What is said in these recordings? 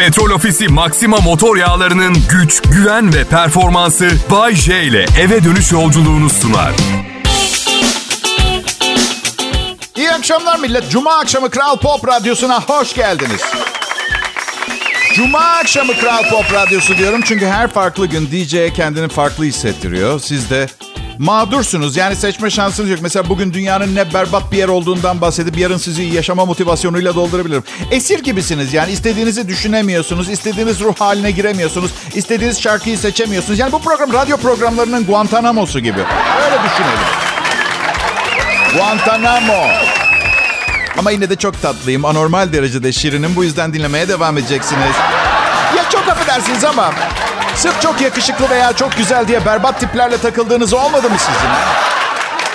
Petrol Ofisi Maxima motor yağlarının güç, güven ve performansı Bay J ile eve dönüş yolculuğunu sunar. İyi akşamlar millet. Cuma akşamı Kral Pop Radyosu'na hoş geldiniz. Cuma akşamı Kral Pop Radyosu diyorum çünkü her farklı gün DJ kendini farklı hissettiriyor. Siz de mağdursunuz. Yani seçme şansınız yok. Mesela bugün dünyanın ne berbat bir yer olduğundan bahsedip yarın sizi yaşama motivasyonuyla doldurabilirim. Esir gibisiniz yani istediğinizi düşünemiyorsunuz. istediğiniz ruh haline giremiyorsunuz. istediğiniz şarkıyı seçemiyorsunuz. Yani bu program radyo programlarının Guantanamo'su gibi. Öyle düşünelim. Guantanamo. Ama yine de çok tatlıyım. Anormal derecede şirinim. Bu yüzden dinlemeye devam edeceksiniz. Çok affedersiniz ama sırf çok yakışıklı veya çok güzel diye berbat tiplerle takıldığınız olmadı mı sizin?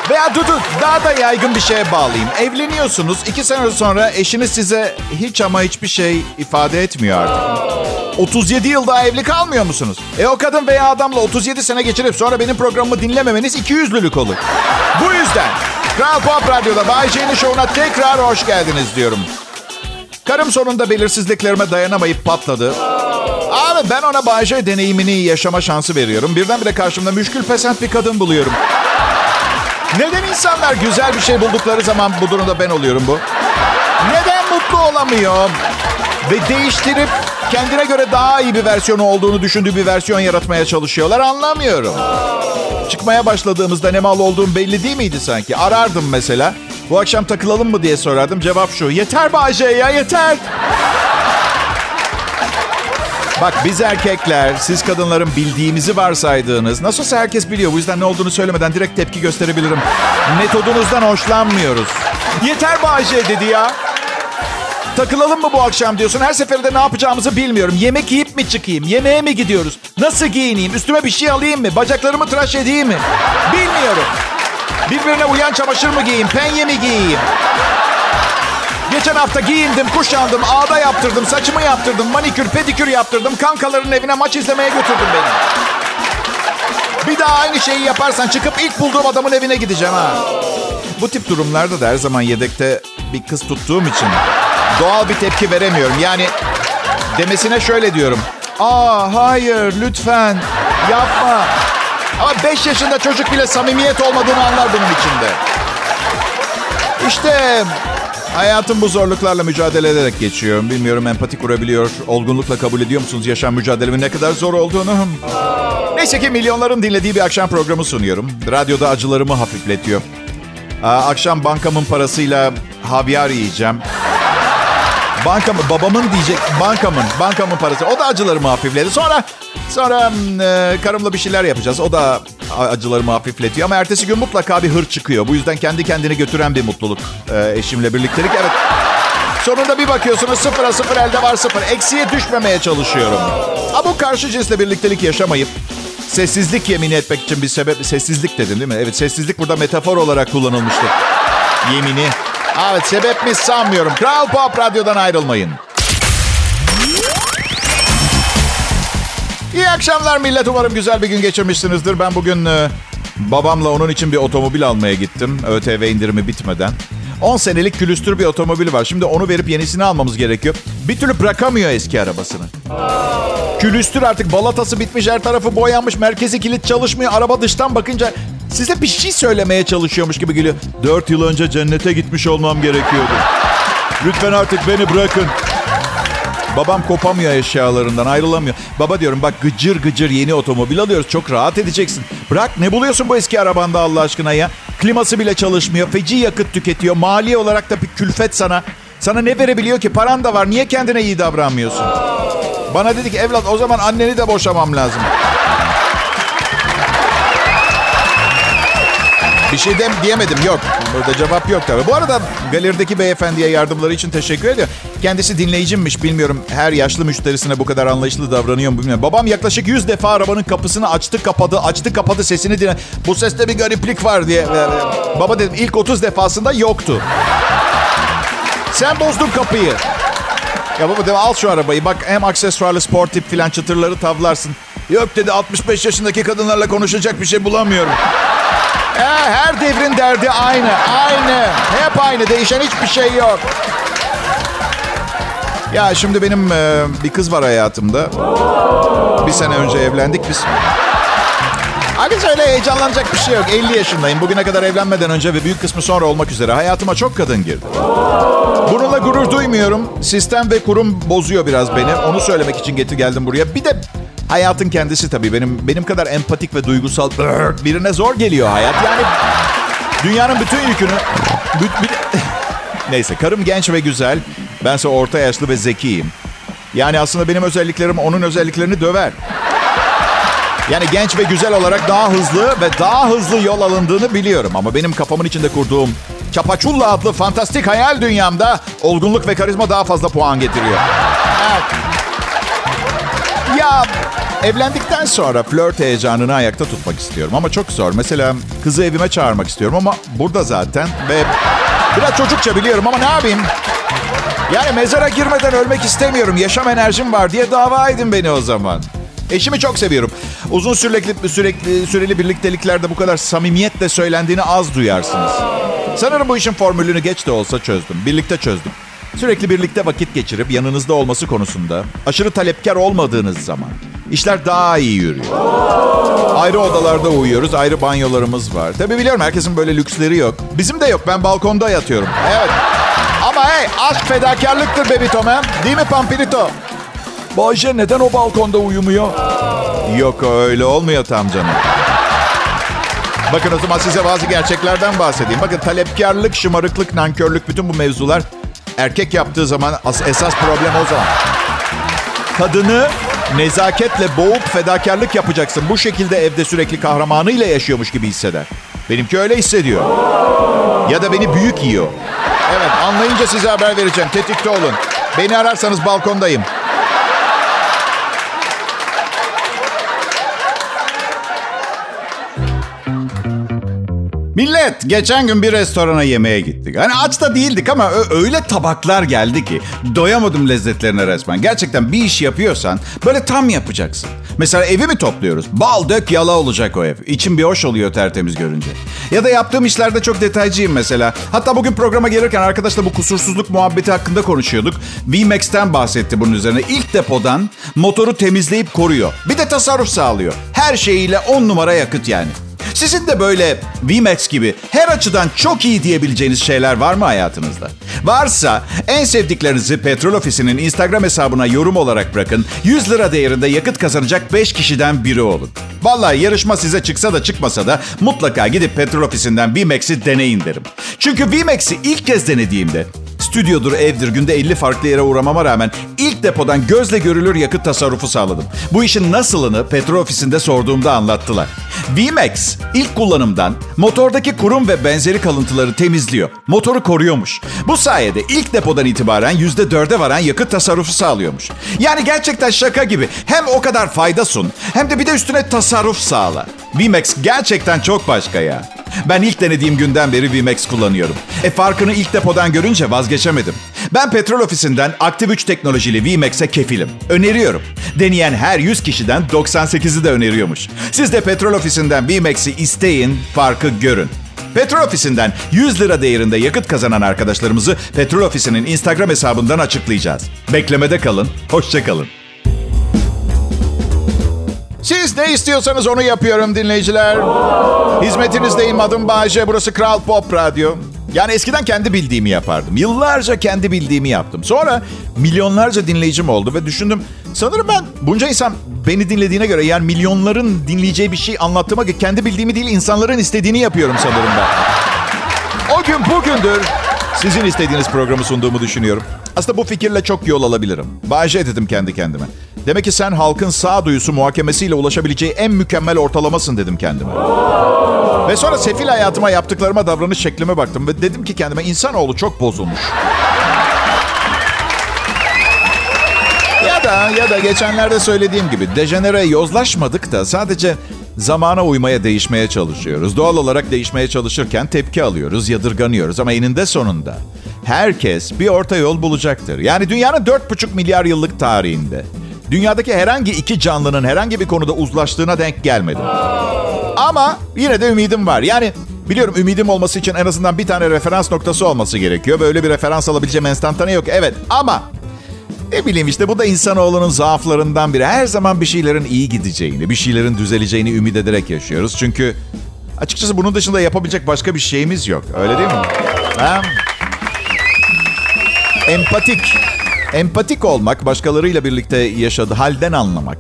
Veya dur daha da yaygın bir şeye bağlayayım. Evleniyorsunuz. iki sene sonra eşiniz size hiç ama hiçbir şey ifade etmiyor artık. 37 yıl daha evli kalmıyor musunuz? E o kadın veya adamla 37 sene geçirip sonra benim programımı dinlememeniz iki yüzlülük olur. Bu yüzden Kral Pop Radyo'da Bay J'nin şovuna tekrar hoş geldiniz diyorum. Karım sonunda belirsizliklerime dayanamayıp patladı. Abi ben ona J deneyimini yaşama şansı veriyorum. Birdenbire karşımda müşkül pesent bir kadın buluyorum. Neden insanlar güzel bir şey buldukları zaman bu durumda ben oluyorum bu? Neden mutlu olamıyor? Ve değiştirip kendine göre daha iyi bir versiyonu olduğunu düşündüğü bir versiyon yaratmaya çalışıyorlar anlamıyorum. Çıkmaya başladığımızda ne mal olduğum belli değil miydi sanki? Arardım mesela. Bu akşam takılalım mı diye sorardım. Cevap şu. Yeter Bahçe ya yeter. Bak biz erkekler, siz kadınların bildiğimizi varsaydığınız, nasılsa herkes biliyor. Bu yüzden ne olduğunu söylemeden direkt tepki gösterebilirim. Metodunuzdan hoşlanmıyoruz. Yeter Bahçe dedi ya. Takılalım mı bu akşam diyorsun. Her seferinde ne yapacağımızı bilmiyorum. Yemek yiyip mi çıkayım? Yemeğe mi gidiyoruz? Nasıl giyineyim? Üstüme bir şey alayım mı? Bacaklarımı tıraş edeyim mi? Bilmiyorum. Birbirine uyan çamaşır mı giyeyim? Penye mi giyeyim? Geçen hafta giyindim, kuşandım, ağda yaptırdım, saçımı yaptırdım, manikür, pedikür yaptırdım. Kankaların evine maç izlemeye götürdüm beni. Bir daha aynı şeyi yaparsan çıkıp ilk bulduğum adamın evine gideceğim ha. Bu tip durumlarda da her zaman yedekte bir kız tuttuğum için doğal bir tepki veremiyorum. Yani demesine şöyle diyorum. Aa hayır lütfen yapma. Ama 5 yaşında çocuk bile samimiyet olmadığını anlar bunun içinde. İşte hayatım bu zorluklarla mücadele ederek geçiyor. Bilmiyorum empati kurabiliyor, olgunlukla kabul ediyor musunuz yaşam mücadelemin ne kadar zor olduğunu? Neyse ki milyonların dinlediği bir akşam programı sunuyorum. Radyoda acılarımı hafifletiyor. Akşam bankamın parasıyla havyar yiyeceğim. Bankamı, babamın diyecek, bankamın, bankamın parası. O da acılarımı hafifledi. Sonra, sonra e, karımla bir şeyler yapacağız. O da acılarımı hafifletiyor. Ama ertesi gün mutlaka bir hır çıkıyor. Bu yüzden kendi kendini götüren bir mutluluk e, eşimle birliktelik. Evet. Sonunda bir bakıyorsunuz sıfıra sıfır elde var sıfır. Eksiye düşmemeye çalışıyorum. Ama bu karşı cinsle birliktelik yaşamayıp sessizlik yemini etmek için bir sebep... Sessizlik dedim değil mi? Evet sessizlik burada metafor olarak kullanılmıştır. Yemini. Evet sebep mi sanmıyorum. Kral Pop Radyo'dan ayrılmayın. İyi akşamlar millet. Umarım güzel bir gün geçirmişsinizdir. Ben bugün e, babamla onun için bir otomobil almaya gittim. ÖTV indirimi bitmeden. 10 senelik külüstür bir otomobil var. Şimdi onu verip yenisini almamız gerekiyor. Bir türlü bırakamıyor eski arabasını. Külüstür artık balatası bitmiş, her tarafı boyanmış, merkezi kilit çalışmıyor. Araba dıştan bakınca size bir şey söylemeye çalışıyormuş gibi geliyor. Dört yıl önce cennete gitmiş olmam gerekiyordu. Lütfen artık beni bırakın. Babam kopamıyor eşyalarından ayrılamıyor. Baba diyorum bak gıcır gıcır yeni otomobil alıyoruz. Çok rahat edeceksin. Bırak ne buluyorsun bu eski arabanda Allah aşkına ya? Kliması bile çalışmıyor. Feci yakıt tüketiyor. Mali olarak da bir külfet sana. Sana ne verebiliyor ki? Paran da var. Niye kendine iyi davranmıyorsun? Bana dedi ki evlat o zaman anneni de boşamam lazım. Bir şey dem diyemedim yok. Burada cevap yok tabii. Bu arada galerideki beyefendiye yardımları için teşekkür ediyor. Kendisi dinleyicimmiş bilmiyorum. Her yaşlı müşterisine bu kadar anlayışlı davranıyor mu bilmiyorum. Babam yaklaşık 100 defa arabanın kapısını açtı kapadı açtı kapadı sesini dinle. Bu seste bir gariplik var diye. Baba dedim ilk 30 defasında yoktu. Sen bozdun kapıyı. Ya baba dedim al şu arabayı. Bak hem aksesuarlı spor tip filan çıtırları tavlarsın. Yok dedi 65 yaşındaki kadınlarla konuşacak bir şey bulamıyorum. Her devrin derdi aynı. Aynı. Hep aynı. Değişen hiçbir şey yok. Ya şimdi benim e, bir kız var hayatımda. Bir sene önce evlendik biz. Abi öyle heyecanlanacak bir şey yok. 50 yaşındayım. Bugüne kadar evlenmeden önce ve büyük kısmı sonra olmak üzere hayatıma çok kadın girdi. Bununla gurur duymuyorum. Sistem ve kurum bozuyor biraz beni. Onu söylemek için getir geldim buraya. Bir de hayatın kendisi tabii benim benim kadar empatik ve duygusal birine zor geliyor hayat. Yani dünyanın bütün yükünü neyse karım genç ve güzel. Bense orta yaşlı ve zekiyim. Yani aslında benim özelliklerim onun özelliklerini döver. Yani genç ve güzel olarak daha hızlı ve daha hızlı yol alındığını biliyorum. Ama benim kafamın içinde kurduğum Çapaçulla adlı fantastik hayal dünyamda olgunluk ve karizma daha fazla puan getiriyor. Evet. Ya evlendikten sonra flört heyecanını ayakta tutmak istiyorum ama çok zor. Mesela kızı evime çağırmak istiyorum ama burada zaten ve biraz çocukça biliyorum ama ne yapayım? Yani mezara girmeden ölmek istemiyorum. Yaşam enerjim var diye dava edin beni o zaman. Eşimi çok seviyorum. Uzun sürekli, sürekli süreli birlikteliklerde bu kadar samimiyetle söylendiğini az duyarsınız. Sanırım bu işin formülünü geç de olsa çözdüm. Birlikte çözdüm. Sürekli birlikte vakit geçirip yanınızda olması konusunda aşırı talepkar olmadığınız zaman işler daha iyi yürüyor. Ayrı odalarda uyuyoruz, ayrı banyolarımız var. Tabii biliyorum herkesin böyle lüksleri yok. Bizim de yok, ben balkonda yatıyorum. Evet. Ama hey, aşk fedakarlıktır Baby Tom, Değil mi Pampirito? Bayce neden o balkonda uyumuyor? Yok öyle olmuyor tam canım. Bakın o zaman size bazı gerçeklerden bahsedeyim. Bakın talepkarlık, şımarıklık, nankörlük bütün bu mevzular erkek yaptığı zaman esas problem o zaman. Kadını nezaketle boğup fedakarlık yapacaksın. Bu şekilde evde sürekli kahramanıyla yaşıyormuş gibi hisseder. Benimki öyle hissediyor. Ya da beni büyük yiyor. Evet anlayınca size haber vereceğim. Tetikte olun. Beni ararsanız balkondayım. Millet geçen gün bir restorana yemeğe gittik. Hani aç da değildik ama öyle tabaklar geldi ki doyamadım lezzetlerine resmen. Gerçekten bir iş yapıyorsan böyle tam yapacaksın. Mesela evi mi topluyoruz? Bal dök yala olacak o ev. İçim bir hoş oluyor tertemiz görünce. Ya da yaptığım işlerde çok detaycıyım mesela. Hatta bugün programa gelirken arkadaşla bu kusursuzluk muhabbeti hakkında konuşuyorduk. VMAX'ten bahsetti bunun üzerine. İlk depodan motoru temizleyip koruyor. Bir de tasarruf sağlıyor. Her şeyiyle on numara yakıt yani. Sizin de böyle VMAX gibi her açıdan çok iyi diyebileceğiniz şeyler var mı hayatınızda? Varsa en sevdiklerinizi Petrol Ofisi'nin Instagram hesabına yorum olarak bırakın. 100 lira değerinde yakıt kazanacak 5 kişiden biri olun. Vallahi yarışma size çıksa da çıkmasa da mutlaka gidip Petrol Ofisi'nden VMAX'i deneyin derim. Çünkü VMAX'i ilk kez denediğimde stüdyodur, evdir, günde 50 farklı yere uğramama rağmen ilk depodan gözle görülür yakıt tasarrufu sağladım. Bu işin nasılını petrol ofisinde sorduğumda anlattılar. VMAX ilk kullanımdan motordaki kurum ve benzeri kalıntıları temizliyor. Motoru koruyormuş. Bu sayede ilk depodan itibaren %4'e varan yakıt tasarrufu sağlıyormuş. Yani gerçekten şaka gibi. Hem o kadar fayda sun hem de bir de üstüne tasarruf sağla. VMAX gerçekten çok başka ya. Ben ilk denediğim günden beri VMAX kullanıyorum. E farkını ilk depodan görünce vazgeçemedim. Ben petrol ofisinden aktif 3 teknolojili VMAX'e kefilim. Öneriyorum. Deneyen her 100 kişiden 98'i de öneriyormuş. Siz de petrol ofisinden VMAX'i isteyin, farkı görün. Petrol ofisinden 100 lira değerinde yakıt kazanan arkadaşlarımızı Petrol ofisinin Instagram hesabından açıklayacağız. Beklemede kalın, hoşçakalın. Siz ne istiyorsanız onu yapıyorum dinleyiciler. Hizmetinizdeyim adım Bayece. Burası Kral Pop Radyo. Yani eskiden kendi bildiğimi yapardım. Yıllarca kendi bildiğimi yaptım. Sonra milyonlarca dinleyicim oldu ve düşündüm. Sanırım ben bunca insan beni dinlediğine göre yani milyonların dinleyeceği bir şey anlattığıma kendi bildiğimi değil insanların istediğini yapıyorum sanırım ben. O gün bugündür sizin istediğiniz programı sunduğumu düşünüyorum. Aslında bu fikirle çok yol alabilirim. Bahşe dedim kendi kendime. Demek ki sen halkın sağduyusu muhakemesiyle ulaşabileceği en mükemmel ortalamasın dedim kendime. Ve sonra sefil hayatıma yaptıklarıma davranış şeklime baktım ve dedim ki kendime insanoğlu çok bozulmuş. ya da ya da geçenlerde söylediğim gibi dejenere yozlaşmadık da sadece zamana uymaya, değişmeye çalışıyoruz. Doğal olarak değişmeye çalışırken tepki alıyoruz, yadırganıyoruz ama eninde sonunda herkes bir orta yol bulacaktır. Yani dünyanın 4,5 milyar yıllık tarihinde dünyadaki herhangi iki canlının herhangi bir konuda uzlaştığına denk gelmedim. Ama yine de ümidim var. Yani biliyorum ümidim olması için en azından bir tane referans noktası olması gerekiyor. Böyle bir referans alabileceğim enstantane yok. Evet ama Ne bileyim işte bu da insanoğlunun zaaflarından biri. Her zaman bir şeylerin iyi gideceğini, bir şeylerin düzeleceğini ümit ederek yaşıyoruz. Çünkü açıkçası bunun dışında yapabilecek başka bir şeyimiz yok. Öyle değil mi? Ha? Empatik. Empatik olmak, başkalarıyla birlikte yaşadığı halden anlamak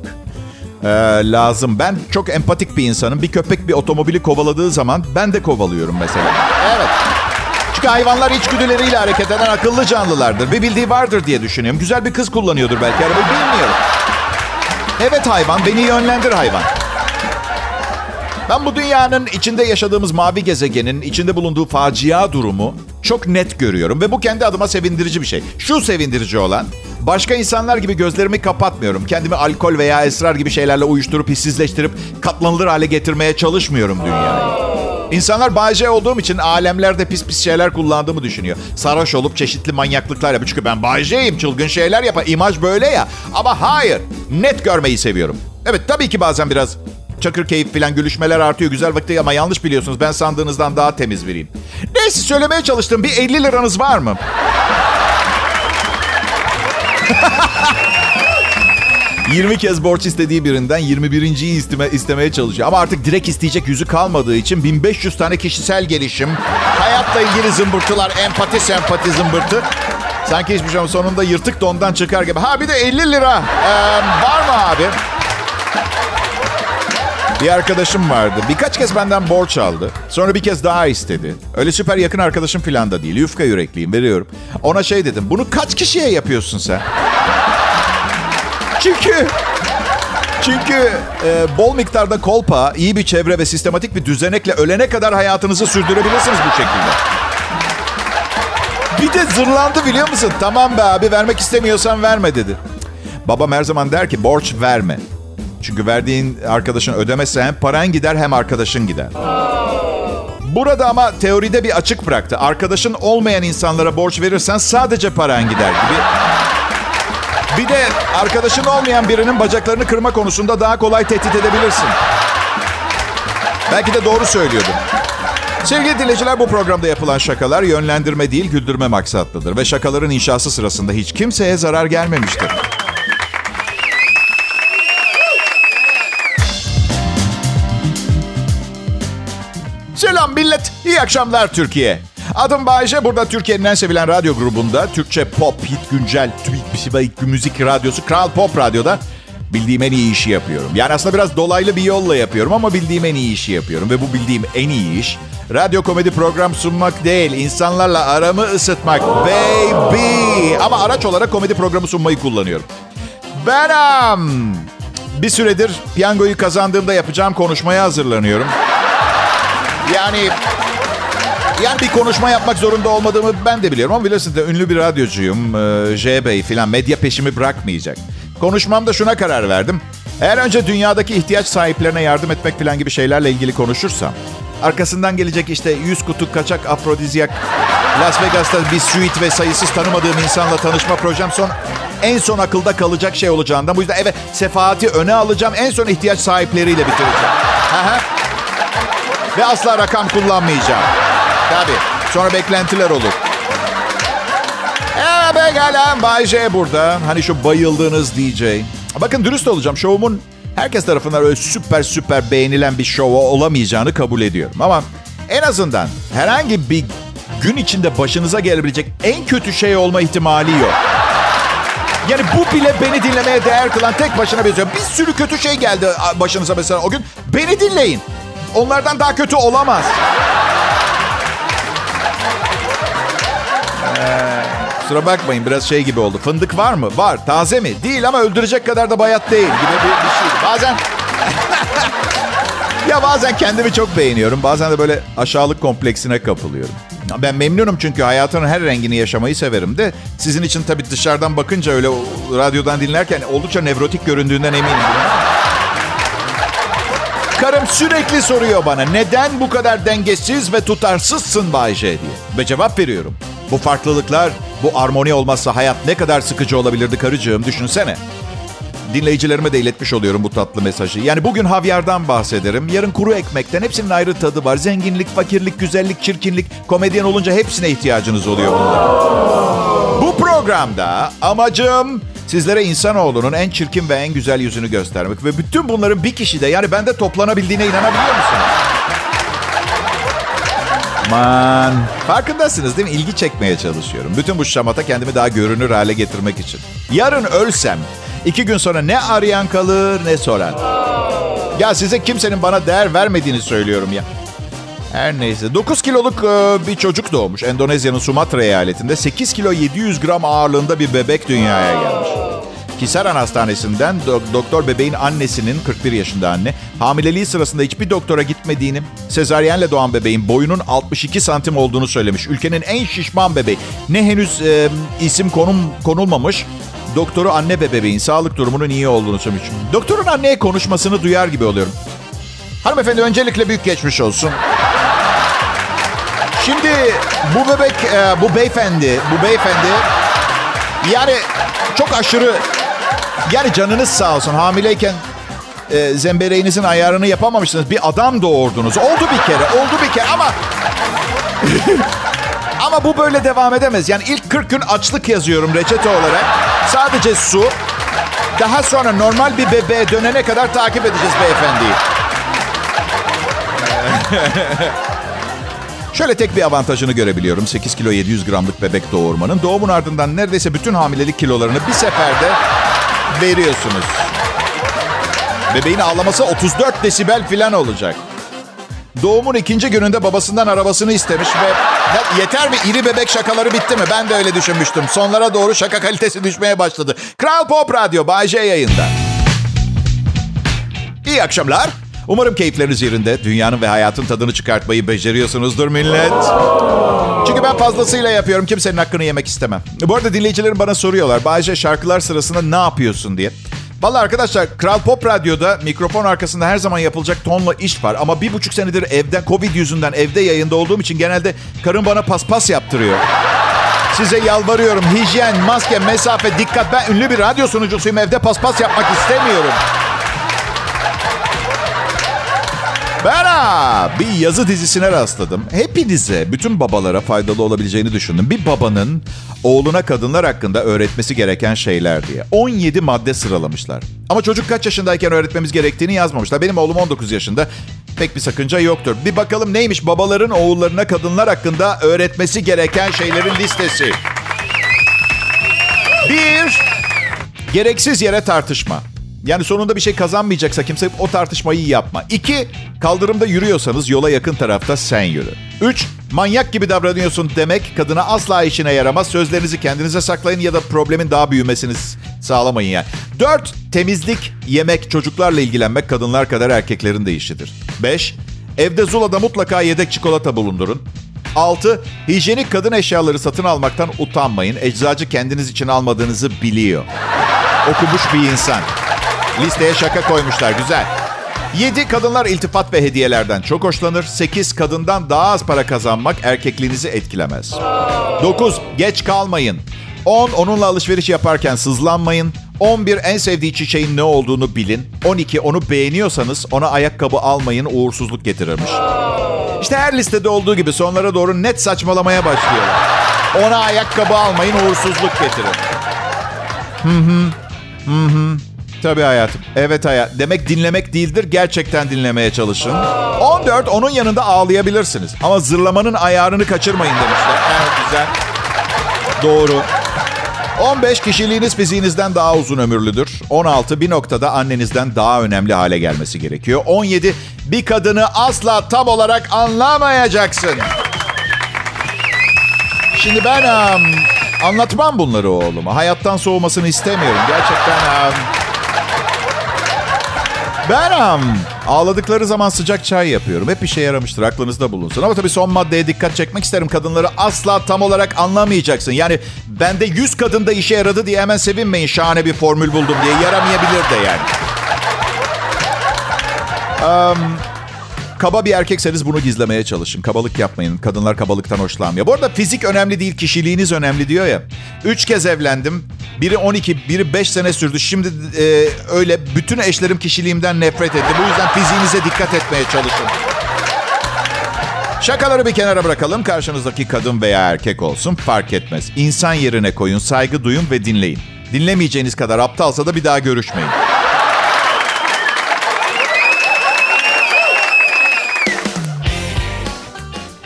ee, lazım. Ben çok empatik bir insanım. Bir köpek bir otomobili kovaladığı zaman ben de kovalıyorum mesela. Evet. Çünkü hayvanlar içgüdüleriyle hareket eden akıllı canlılardır. Bir bildiği vardır diye düşünüyorum. Güzel bir kız kullanıyordur belki arabayı bilmiyorum. Evet hayvan, beni yönlendir hayvan. Ben bu dünyanın içinde yaşadığımız mavi gezegenin içinde bulunduğu facia durumu çok net görüyorum. Ve bu kendi adıma sevindirici bir şey. Şu sevindirici olan, başka insanlar gibi gözlerimi kapatmıyorum. Kendimi alkol veya esrar gibi şeylerle uyuşturup hissizleştirip katlanılır hale getirmeye çalışmıyorum dünyayı. İnsanlar Bay olduğum için alemlerde pis pis şeyler kullandığımı düşünüyor. Sarhoş olup çeşitli manyaklıklar yapıyor. Çünkü ben Bay çılgın şeyler yapar. İmaj böyle ya. Ama hayır, net görmeyi seviyorum. Evet tabii ki bazen biraz çakır keyif falan gülüşmeler artıyor. Güzel vakti ama yanlış biliyorsunuz. Ben sandığınızdan daha temiz biriyim. Neyse söylemeye çalıştım. Bir 50 liranız var mı? 20 kez borç istediği birinden 21.yi isteme, istemeye çalışıyor. Ama artık direkt isteyecek yüzü kalmadığı için 1500 tane kişisel gelişim, hayatla ilgili zımbırtılar, empati, sempati zımbırtı. Sanki hiçbir şey sonunda yırtık dondan çıkar gibi. Ha bir de 50 lira. Ee, var mı abi? Bir arkadaşım vardı. Birkaç kez benden borç aldı. Sonra bir kez daha istedi. Öyle süper yakın arkadaşım falan da değil. Yufka yürekliyim veriyorum. Ona şey dedim. Bunu kaç kişiye yapıyorsun sen? Çünkü çünkü e, bol miktarda kolpa, iyi bir çevre ve sistematik bir düzenekle ölene kadar hayatınızı sürdürebilirsiniz bu şekilde. Bir de zırlandı biliyor musun? Tamam be abi vermek istemiyorsan verme dedi. Babam her zaman der ki borç verme. Çünkü verdiğin arkadaşın ödemezse hem paran gider hem arkadaşın gider. Burada ama teoride bir açık bıraktı. Arkadaşın olmayan insanlara borç verirsen sadece paran gider gibi. Bir de arkadaşın olmayan birinin bacaklarını kırma konusunda daha kolay tehdit edebilirsin. Belki de doğru söylüyordum. Sevgili dinleyiciler bu programda yapılan şakalar yönlendirme değil güldürme maksatlıdır. Ve şakaların inşası sırasında hiç kimseye zarar gelmemiştir. Selam millet, iyi akşamlar Türkiye. Adım Bayece, burada Türkiye'nin en sevilen radyo grubunda Türkçe pop, hit, güncel, tweet, müzik radyosu Kral Pop Radyo'da bildiğim en iyi işi yapıyorum. Yani aslında biraz dolaylı bir yolla yapıyorum ama bildiğim en iyi işi yapıyorum. Ve bu bildiğim en iyi iş radyo komedi program sunmak değil, insanlarla aramı ısıtmak baby. Ama araç olarak komedi programı sunmayı kullanıyorum. Benim. Bir süredir piyangoyu kazandığımda yapacağım konuşmaya hazırlanıyorum. Yani yani bir konuşma yapmak zorunda olmadığımı ben de biliyorum ama biliyorsunuz de ünlü bir radyocuyum. Ee, J Bey filan medya peşimi bırakmayacak. Konuşmamda şuna karar verdim. Eğer önce dünyadaki ihtiyaç sahiplerine yardım etmek filan gibi şeylerle ilgili konuşursam... Arkasından gelecek işte 100 kutu kaçak afrodizyak, Las Vegas'ta bir suite ve sayısız tanımadığım insanla tanışma projem son en son akılda kalacak şey olacağından. Bu yüzden evet sefaati öne alacağım. En son ihtiyaç sahipleriyle bitireceğim. Ve asla rakam kullanmayacağım. Tabii. Sonra beklentiler olur. Evet pekala. Bay J burada. Hani şu bayıldığınız DJ. Bakın dürüst olacağım. Şovumun herkes tarafından öyle süper süper beğenilen bir şov olamayacağını kabul ediyorum. Ama en azından herhangi bir gün içinde başınıza gelebilecek en kötü şey olma ihtimali yok. Yani bu bile beni dinlemeye değer kılan tek başına benziyor. Bir sürü kötü şey geldi başınıza mesela o gün. Beni dinleyin. Onlardan daha kötü olamaz. Kusura bakmayın biraz şey gibi oldu. Fındık var mı? Var. Taze mi? Değil ama öldürecek kadar da bayat değil gibi bir, bir şey. Bazen... ya bazen kendimi çok beğeniyorum. Bazen de böyle aşağılık kompleksine kapılıyorum. Ben memnunum çünkü hayatın her rengini yaşamayı severim de. Sizin için tabii dışarıdan bakınca öyle radyodan dinlerken oldukça nevrotik göründüğünden eminim. Karım sürekli soruyor bana neden bu kadar dengesiz ve tutarsızsın Bay J diye. Ve cevap veriyorum. Bu farklılıklar, bu armoni olmazsa hayat ne kadar sıkıcı olabilirdi karıcığım düşünsene. Dinleyicilerime de iletmiş oluyorum bu tatlı mesajı. Yani bugün havyardan bahsederim, yarın kuru ekmekten. Hepsinin ayrı tadı var. Zenginlik, fakirlik, güzellik, çirkinlik. Komedyen olunca hepsine ihtiyacınız oluyor bunda. Bu programda amacım Sizlere insanoğlunun en çirkin ve en güzel yüzünü göstermek. Ve bütün bunların bir kişide yani bende toplanabildiğine inanabiliyor musunuz? Man. Farkındasınız değil mi? İlgi çekmeye çalışıyorum. Bütün bu şamata kendimi daha görünür hale getirmek için. Yarın ölsem iki gün sonra ne arayan kalır ne soran. Ya size kimsenin bana değer vermediğini söylüyorum ya. Her neyse. 9 kiloluk e, bir çocuk doğmuş. Endonezya'nın Sumatra eyaletinde 8 kilo 700 gram ağırlığında bir bebek dünyaya gelmiş. Kisaran Hastanesi'nden do- doktor bebeğin annesinin 41 yaşında anne hamileliği sırasında hiçbir doktora gitmediğini, sezaryenle doğan bebeğin boyunun 62 santim olduğunu söylemiş. Ülkenin en şişman bebeği. Ne henüz e, isim konum konulmamış. Doktoru anne ve bebeğin sağlık durumunun iyi olduğunu söylemiş. Doktorun anneye konuşmasını duyar gibi oluyorum. Hanımefendi öncelikle büyük geçmiş olsun. Şimdi bu bebek, e, bu beyefendi, bu beyefendi yani çok aşırı yani canınız sağ olsun hamileyken e, zembereğinizin ayarını yapamamışsınız. Bir adam doğurdunuz. Oldu bir kere, oldu bir kere ama ama bu böyle devam edemez. Yani ilk 40 gün açlık yazıyorum reçete olarak. Sadece su. Daha sonra normal bir bebeğe dönene kadar takip edeceğiz beyefendiyi. Şöyle tek bir avantajını görebiliyorum. 8 kilo 700 gramlık bebek doğurmanın. Doğumun ardından neredeyse bütün hamilelik kilolarını bir seferde veriyorsunuz. Bebeğin ağlaması 34 desibel filan olacak. Doğumun ikinci gününde babasından arabasını istemiş ve yeter mi iri bebek şakaları bitti mi? Ben de öyle düşünmüştüm. Sonlara doğru şaka kalitesi düşmeye başladı. Kral Pop Radyo Bay J yayında. İyi akşamlar. Umarım keyifleriniz yerinde. Dünyanın ve hayatın tadını çıkartmayı beceriyorsunuzdur millet. Çünkü ben fazlasıyla yapıyorum. Kimsenin hakkını yemek istemem. Bu arada dinleyicilerim bana soruyorlar. Bayce şarkılar sırasında ne yapıyorsun diye. Valla arkadaşlar Kral Pop Radyo'da mikrofon arkasında her zaman yapılacak tonla iş var. Ama bir buçuk senedir evden, Covid yüzünden evde yayında olduğum için genelde karım bana paspas yaptırıyor. Size yalvarıyorum. Hijyen, maske, mesafe, dikkat. Ben ünlü bir radyo sunucusuyum. Evde paspas yapmak istemiyorum. Ben bir yazı dizisine rastladım. Hepinize, bütün babalara faydalı olabileceğini düşündüm. Bir babanın oğluna kadınlar hakkında öğretmesi gereken şeyler diye. 17 madde sıralamışlar. Ama çocuk kaç yaşındayken öğretmemiz gerektiğini yazmamışlar. Benim oğlum 19 yaşında. Pek bir sakınca yoktur. Bir bakalım neymiş babaların oğullarına kadınlar hakkında öğretmesi gereken şeylerin listesi. Bir, gereksiz yere tartışma. Yani sonunda bir şey kazanmayacaksa kimse o tartışmayı yapma. İki, kaldırımda yürüyorsanız yola yakın tarafta sen yürü. Üç, manyak gibi davranıyorsun demek kadına asla işine yaramaz. Sözlerinizi kendinize saklayın ya da problemin daha büyümesini sağlamayın yani. Dört, temizlik, yemek, çocuklarla ilgilenmek kadınlar kadar erkeklerin de işidir. Beş, evde Zula'da mutlaka yedek çikolata bulundurun. 6. Hijyenik kadın eşyaları satın almaktan utanmayın. Eczacı kendiniz için almadığınızı biliyor. Okumuş bir insan. Listeye şaka koymuşlar. Güzel. 7. Kadınlar iltifat ve hediyelerden çok hoşlanır. 8. Kadından daha az para kazanmak erkekliğinizi etkilemez. 9. Geç kalmayın. 10. Onunla alışveriş yaparken sızlanmayın. 11. En sevdiği çiçeğin ne olduğunu bilin. 12. Onu beğeniyorsanız ona ayakkabı almayın uğursuzluk getirirmiş. İşte her listede olduğu gibi sonlara doğru net saçmalamaya başlıyorlar. Ona ayakkabı almayın uğursuzluk getirir. Hı hı. Hı hı. Tabii hayatım. Evet hayat. Demek dinlemek değildir. Gerçekten dinlemeye çalışın. 14. Onun yanında ağlayabilirsiniz. Ama zırlamanın ayarını kaçırmayın demişler. Evet güzel. Doğru. 15 kişiliğiniz fiziğinizden daha uzun ömürlüdür. 16 bir noktada annenizden daha önemli hale gelmesi gerekiyor. 17 bir kadını asla tam olarak anlamayacaksın. Şimdi ben um, anlatmam bunları oğluma. Hayattan soğumasını istemiyorum. Gerçekten um, ben um, ağladıkları zaman sıcak çay yapıyorum. Hep işe yaramıştır aklınızda bulunsun. Ama tabii son maddeye dikkat çekmek isterim. Kadınları asla tam olarak anlamayacaksın. Yani bende 100 kadında işe yaradı diye hemen sevinmeyin. Şahane bir formül buldum diye. Yaramayabilir de yani. Um, kaba bir erkekseniz bunu gizlemeye çalışın. Kabalık yapmayın. Kadınlar kabalıktan hoşlanmıyor. Bu arada fizik önemli değil, kişiliğiniz önemli diyor ya. Üç kez evlendim. Biri 12, biri 5 sene sürdü. Şimdi e, öyle bütün eşlerim kişiliğimden nefret etti. Bu yüzden fiziğinize dikkat etmeye çalışın. Şakaları bir kenara bırakalım. Karşınızdaki kadın veya erkek olsun fark etmez. İnsan yerine koyun, saygı duyun ve dinleyin. Dinlemeyeceğiniz kadar aptalsa da bir daha görüşmeyin.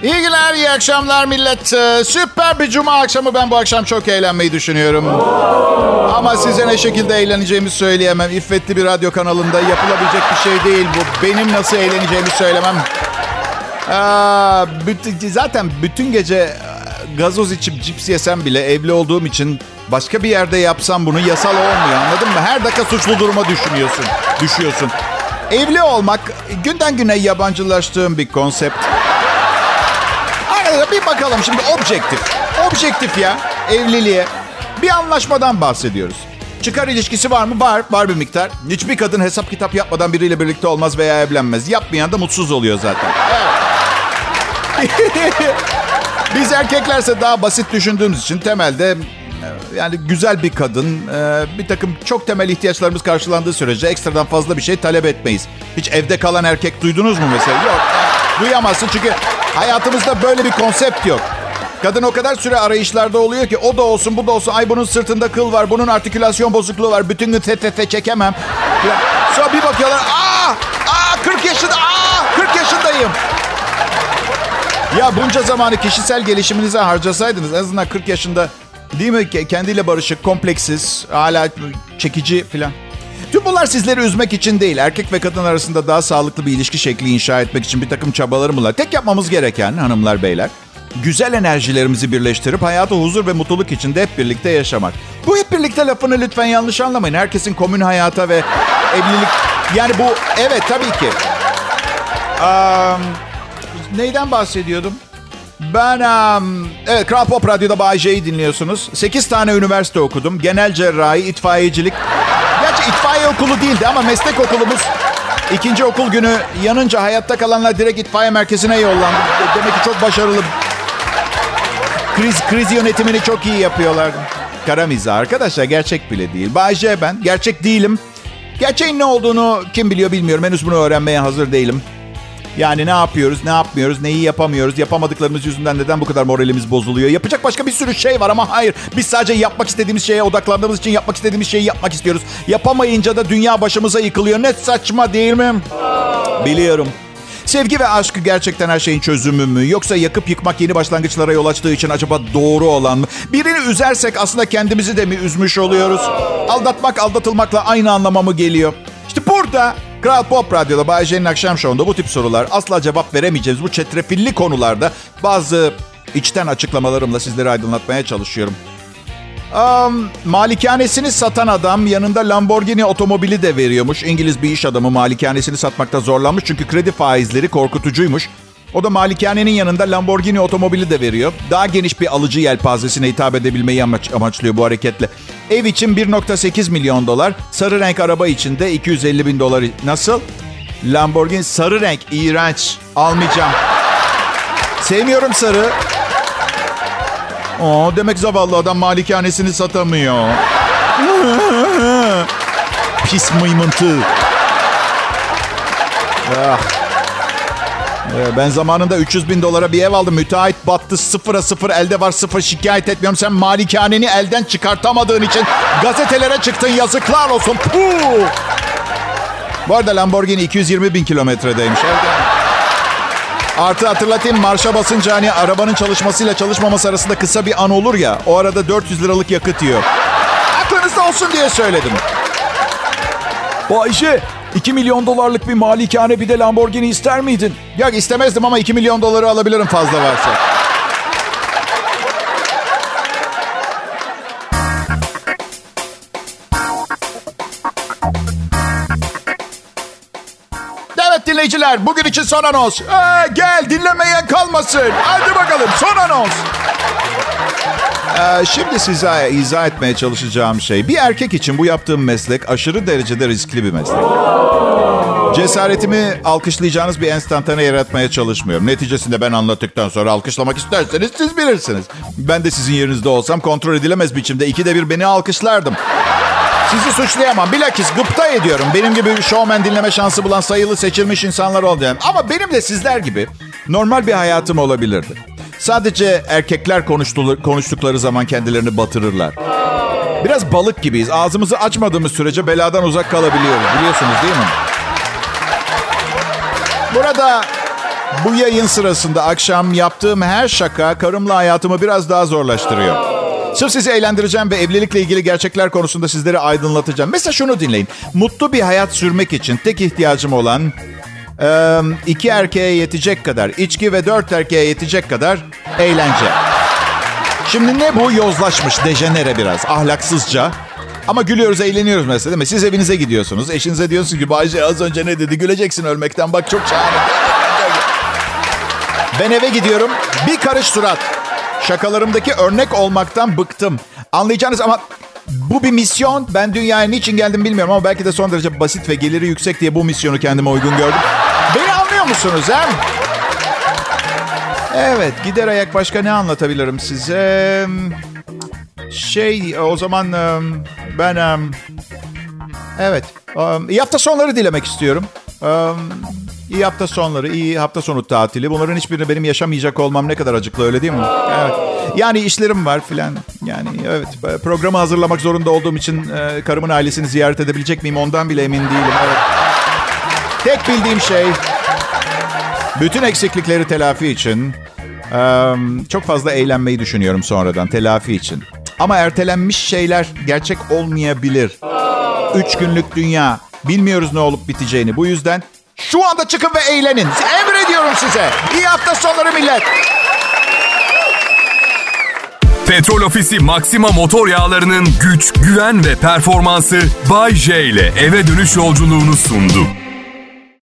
İyi günler, iyi akşamlar millet. Ee, süper bir cuma akşamı ben bu akşam çok eğlenmeyi düşünüyorum. Ama size ne şekilde eğleneceğimi söyleyemem. İffetli bir radyo kanalında yapılabilecek bir şey değil bu. Benim nasıl eğleneceğimi söylemem. Aa, bütün, zaten bütün gece e, gazoz içip cips yesem bile evli olduğum için başka bir yerde yapsam bunu yasal olmuyor anladın mı? Her dakika suçlu duruma düşünüyorsun, düşüyorsun. Evli olmak günden güne yabancılaştığım bir konsept. Arkadaşlar bir bakalım şimdi objektif. Objektif ya evliliğe. Bir anlaşmadan bahsediyoruz. Çıkar ilişkisi var mı? Var. Var bir miktar. Hiçbir kadın hesap kitap yapmadan biriyle birlikte olmaz veya evlenmez. Yapmayan da mutsuz oluyor zaten. Biz erkeklerse daha basit düşündüğümüz için temelde e, yani güzel bir kadın, e, bir takım çok temel ihtiyaçlarımız karşılandığı sürece ekstradan fazla bir şey talep etmeyiz. Hiç evde kalan erkek duydunuz mu mesela? Yok. Duyamazsın çünkü hayatımızda böyle bir konsept yok. Kadın o kadar süre arayışlarda oluyor ki o da olsun bu da olsun. Ay bunun sırtında kıl var, bunun artikülasyon bozukluğu var. Bütün gün te çekemem. Sonra bir bakıyorlar. Aa, aa 40 yaşında, aa 40 yaşındayım. Ya bunca zamanı kişisel gelişiminize harcasaydınız en azından 40 yaşında değil mi kendiyle barışık, kompleksiz, hala çekici filan. Tüm bunlar sizleri üzmek için değil, erkek ve kadın arasında daha sağlıklı bir ilişki şekli inşa etmek için bir takım çabalarım var. Tek yapmamız gereken hanımlar beyler, güzel enerjilerimizi birleştirip hayatı huzur ve mutluluk içinde hep birlikte yaşamak. Bu hep birlikte lafını lütfen yanlış anlamayın. Herkesin komün hayata ve evlilik... Yani bu evet tabii ki. Um, neyden bahsediyordum? Ben, um, evet Kral Pop Radyo'da Bay J'yi dinliyorsunuz. 8 tane üniversite okudum. Genel cerrahi, itfaiyecilik. İtfaiye okulu değildi ama meslek okulumuz ikinci okul günü yanınca hayatta kalanlar direkt itfaiye merkezine yollandı. Demek ki çok başarılı. Kriz, kriz yönetimini çok iyi yapıyorlar. Kara mizah arkadaşlar gerçek bile değil. Bay J ben. Gerçek değilim. Gerçeğin ne olduğunu kim biliyor bilmiyorum. Henüz bunu öğrenmeye hazır değilim. Yani ne yapıyoruz, ne yapmıyoruz, neyi yapamıyoruz, yapamadıklarımız yüzünden neden bu kadar moralimiz bozuluyor? Yapacak başka bir sürü şey var ama hayır. Biz sadece yapmak istediğimiz şeye odaklandığımız için yapmak istediğimiz şeyi yapmak istiyoruz. Yapamayınca da dünya başımıza yıkılıyor. Ne saçma değil mi? Biliyorum. Sevgi ve aşk gerçekten her şeyin çözümü mü? Yoksa yakıp yıkmak yeni başlangıçlara yol açtığı için acaba doğru olan mı? Birini üzersek aslında kendimizi de mi üzmüş oluyoruz? Aldatmak aldatılmakla aynı anlama mı geliyor? İşte burada Kral Pop Radyo'da Bay J'nin akşam şovunda bu tip sorular asla cevap veremeyeceğiz. Bu çetrefilli konularda bazı içten açıklamalarımla sizleri aydınlatmaya çalışıyorum. Um, malikanesini satan adam yanında Lamborghini otomobili de veriyormuş. İngiliz bir iş adamı malikanesini satmakta zorlanmış çünkü kredi faizleri korkutucuymuş. O da malikanenin yanında Lamborghini otomobili de veriyor. Daha geniş bir alıcı yelpazesine hitap edebilmeyi amaç, amaçlıyor bu hareketle. Ev için 1.8 milyon dolar, sarı renk araba için de 250 bin dolar. Nasıl? Lamborghini sarı renk, iğrenç. Almayacağım. Sevmiyorum sarı. Oo, demek zavallı adam malikanesini satamıyor. Pis mıymıntı. Ah. Ee, ben zamanında 300 bin dolara bir ev aldım. Müteahhit battı. Sıfıra sıfır elde var sıfır şikayet etmiyorum. Sen malikaneni elden çıkartamadığın için gazetelere çıktın. Yazıklar olsun. Puh! Bu arada Lamborghini 220 bin kilometredeymiş. Artı hatırlatayım marşa basınca hani arabanın çalışmasıyla çalışmaması arasında kısa bir an olur ya. O arada 400 liralık yakıt yiyor. Aklınızda olsun diye söyledim. Bayşe 2 milyon dolarlık bir malikane bir de Lamborghini ister miydin? Yok istemezdim ama 2 milyon doları alabilirim fazla varsa. Evet dinleyiciler bugün için son anons. Ee, gel dinlemeyen kalmasın. Hadi bakalım son anons. Ee, şimdi size izah etmeye çalışacağım şey. Bir erkek için bu yaptığım meslek aşırı derecede riskli bir meslek. Cesaretimi alkışlayacağınız bir enstantane yaratmaya çalışmıyorum. Neticesinde ben anlattıktan sonra alkışlamak isterseniz siz bilirsiniz. Ben de sizin yerinizde olsam kontrol edilemez biçimde ikide bir beni alkışlardım. Sizi suçlayamam. Bilakis gıpta ediyorum. Benim gibi showman dinleme şansı bulan sayılı seçilmiş insanlar oldu. Ama benim de sizler gibi normal bir hayatım olabilirdi. Sadece erkekler konuştukları zaman kendilerini batırırlar. Biraz balık gibiyiz. Ağzımızı açmadığımız sürece beladan uzak kalabiliyoruz. Biliyorsunuz değil mi? Burada bu yayın sırasında akşam yaptığım her şaka karımla hayatımı biraz daha zorlaştırıyor. Sırf sizi eğlendireceğim ve evlilikle ilgili gerçekler konusunda sizleri aydınlatacağım. Mesela şunu dinleyin. Mutlu bir hayat sürmek için tek ihtiyacım olan e, iki erkeğe yetecek kadar, içki ve dört erkeğe yetecek kadar eğlence. Şimdi ne bu? Yozlaşmış, dejenere biraz, ahlaksızca. Ama gülüyoruz, eğleniyoruz mesela değil mi? Siz evinize gidiyorsunuz. Eşinize diyorsunuz ki Bayce az önce ne dedi? Güleceksin ölmekten. Bak çok şahane. Ben eve gidiyorum. Bir karış surat. Şakalarımdaki örnek olmaktan bıktım. Anlayacağınız ama bu bir misyon. Ben dünyaya niçin geldim bilmiyorum ama belki de son derece basit ve geliri yüksek diye bu misyonu kendime uygun gördüm. Beni anlıyor musunuz he? Evet, gider ayak başka ne anlatabilirim size? Şey, o zaman ben... Evet, iyi hafta sonları dilemek istiyorum. İyi hafta sonları, iyi hafta sonu tatili. Bunların hiçbirini benim yaşamayacak olmam ne kadar acıklı öyle değil mi? Evet. Yani işlerim var filan. Yani evet programı hazırlamak zorunda olduğum için e, karımın ailesini ziyaret edebilecek miyim ondan bile emin değilim. Evet. Tek bildiğim şey bütün eksiklikleri telafi için e, çok fazla eğlenmeyi düşünüyorum sonradan telafi için. Ama ertelenmiş şeyler gerçek olmayabilir. Üç günlük dünya. Bilmiyoruz ne olup biteceğini. Bu yüzden şu anda çıkın ve eğlenin. Emrediyorum size. İyi hafta sonları millet. Petrol Ofisi Maxima motor yağlarının güç, güven ve performansı Bay J ile eve dönüş yolculuğunu sundu.